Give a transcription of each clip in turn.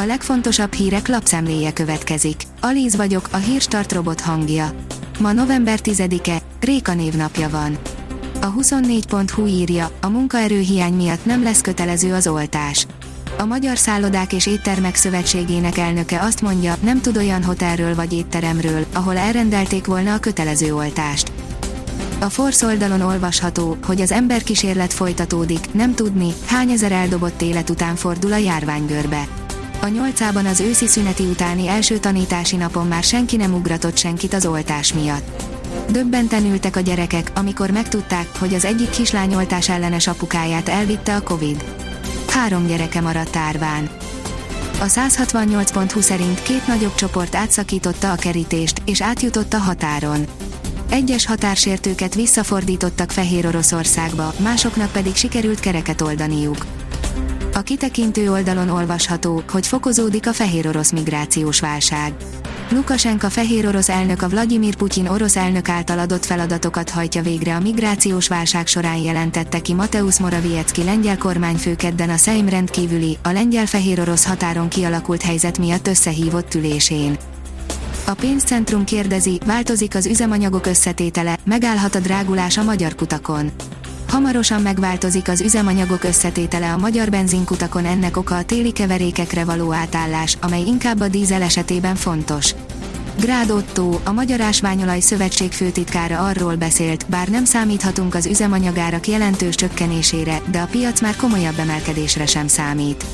A legfontosabb hírek lapszemléje következik. Alíz vagyok, a hírstart robot hangja. Ma november 10-e, Réka névnapja van. A 24.hu írja, a munkaerőhiány miatt nem lesz kötelező az oltás. A Magyar Szállodák és Éttermek Szövetségének elnöke azt mondja, nem tud olyan hotelről vagy étteremről, ahol elrendelték volna a kötelező oltást. A Force oldalon olvasható, hogy az emberkísérlet folytatódik, nem tudni, hány ezer eldobott élet után fordul a járványgörbe. A nyolcában az őszi szüneti utáni első tanítási napon már senki nem ugratott senkit az oltás miatt. Döbbenten ültek a gyerekek, amikor megtudták, hogy az egyik kislány oltás ellenes apukáját elvitte a Covid. Három gyereke maradt árván. A 168.20 szerint két nagyobb csoport átszakította a kerítést, és átjutott a határon. Egyes határsértőket visszafordítottak Fehér Oroszországba, másoknak pedig sikerült kereket oldaniuk. A kitekintő oldalon olvasható, hogy fokozódik a fehér orosz migrációs válság. Lukasenka fehér orosz elnök a Vladimir Putyin orosz elnök által adott feladatokat hajtja végre a migrációs válság során jelentette ki Mateusz Morawiecki lengyel kormányfő kedden a Szeim rendkívüli, a lengyel-fehér orosz határon kialakult helyzet miatt összehívott ülésén. A pénzcentrum kérdezi, változik az üzemanyagok összetétele, megállhat a drágulás a magyar kutakon. Hamarosan megváltozik az üzemanyagok összetétele a magyar benzinkutakon ennek oka a téli keverékekre való átállás, amely inkább a dízel esetében fontos. Grád Otto, a Magyar Ásványolaj Szövetség főtitkára arról beszélt, bár nem számíthatunk az üzemanyagárak jelentős csökkenésére, de a piac már komolyabb emelkedésre sem számít.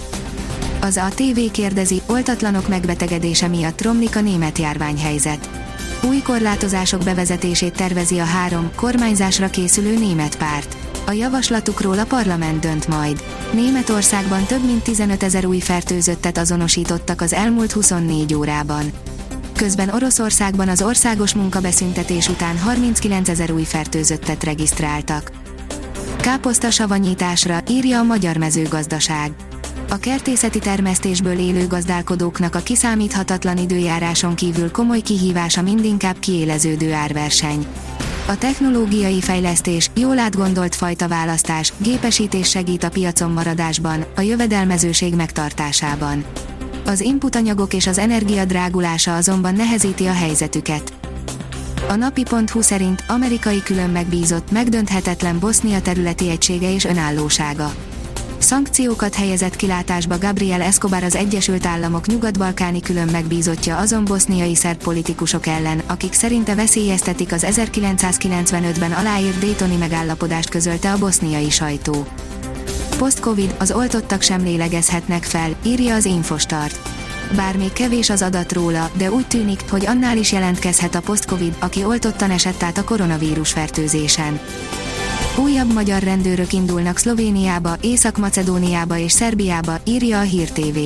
Az a TV kérdezi, oltatlanok megbetegedése miatt romlik a német járványhelyzet. Új korlátozások bevezetését tervezi a három kormányzásra készülő német párt. A javaslatukról a parlament dönt majd. Németországban több mint 15 ezer új fertőzöttet azonosítottak az elmúlt 24 órában. Közben Oroszországban az országos munkabeszüntetés után 39 ezer új fertőzöttet regisztráltak. Káposzta savanyításra, írja a Magyar Mezőgazdaság. A kertészeti termesztésből élő gazdálkodóknak a kiszámíthatatlan időjáráson kívül komoly kihívása mindinkább kiéleződő árverseny. A technológiai fejlesztés, jól átgondolt fajta választás, gépesítés segít a piacon maradásban, a jövedelmezőség megtartásában. Az inputanyagok és az energia drágulása azonban nehezíti a helyzetüket. A napi.hu szerint amerikai külön megbízott megdönthetetlen Bosznia területi egysége és önállósága. Szankciókat helyezett kilátásba Gabriel Escobar az Egyesült Államok nyugat-balkáni külön megbízottja azon boszniai szerb politikusok ellen, akik szerinte veszélyeztetik az 1995-ben aláírt Daytoni megállapodást közölte a boszniai sajtó. Post-Covid, az oltottak sem lélegezhetnek fel, írja az Infostart. Bár még kevés az adat róla, de úgy tűnik, hogy annál is jelentkezhet a post-Covid, aki oltottan esett át a koronavírus fertőzésen. Újabb magyar rendőrök indulnak Szlovéniába, Észak-Macedóniába és Szerbiába, írja a Hír TV.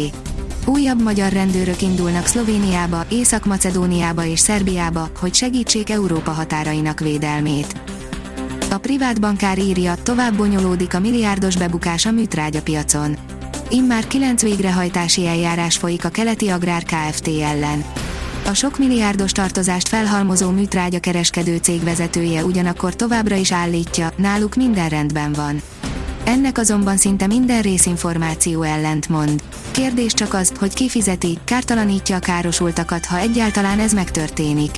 Újabb magyar rendőrök indulnak Szlovéniába, Észak-Macedóniába és Szerbiába, hogy segítsék Európa határainak védelmét. A privát bankár írja, tovább bonyolódik a milliárdos bebukás a műtrágyapiacon. Immár 9 végrehajtási eljárás folyik a keleti agrár Kft. ellen. A sok milliárdos tartozást felhalmozó műtrágya kereskedő cég vezetője ugyanakkor továbbra is állítja, náluk minden rendben van. Ennek azonban szinte minden részinformáció ellent mond. Kérdés csak az, hogy ki fizeti, kártalanítja a károsultakat, ha egyáltalán ez megtörténik.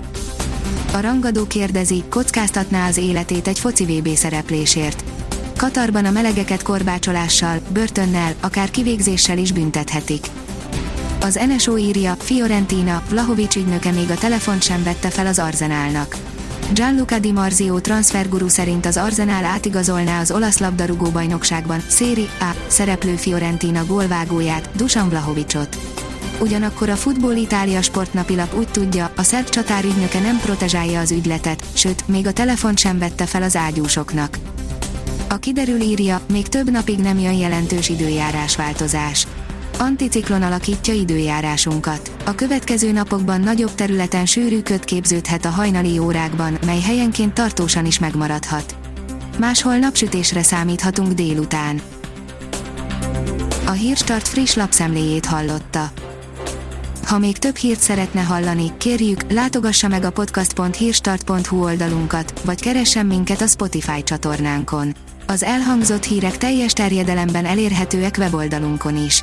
A rangadó kérdezi, kockáztatná az életét egy foci VB szereplésért. Katarban a melegeket korbácsolással, börtönnel, akár kivégzéssel is büntethetik. Az NSO írja, Fiorentina, Vlahovics ügynöke még a telefont sem vette fel az Arzenálnak. Gianluca Di Marzio transferguru szerint az Arzenál átigazolná az olasz labdarúgó bajnokságban Széri A szereplő Fiorentina gólvágóját, Dusan Vlahovicsot. Ugyanakkor a Futbol Itália sportnapilap úgy tudja, a szerb csatár ügynöke nem protezsálja az ügyletet, sőt, még a telefont sem vette fel az ágyúsoknak. A kiderül írja, még több napig nem jön jelentős időjárás változás Anticiklon alakítja időjárásunkat. A következő napokban nagyobb területen sűrű köt képződhet a hajnali órákban, mely helyenként tartósan is megmaradhat. Máshol napsütésre számíthatunk délután. A Hírstart friss lapszemléjét hallotta. Ha még több hírt szeretne hallani, kérjük, látogassa meg a podcast.hírstart.hu oldalunkat, vagy keressen minket a Spotify csatornánkon. Az elhangzott hírek teljes terjedelemben elérhetőek weboldalunkon is.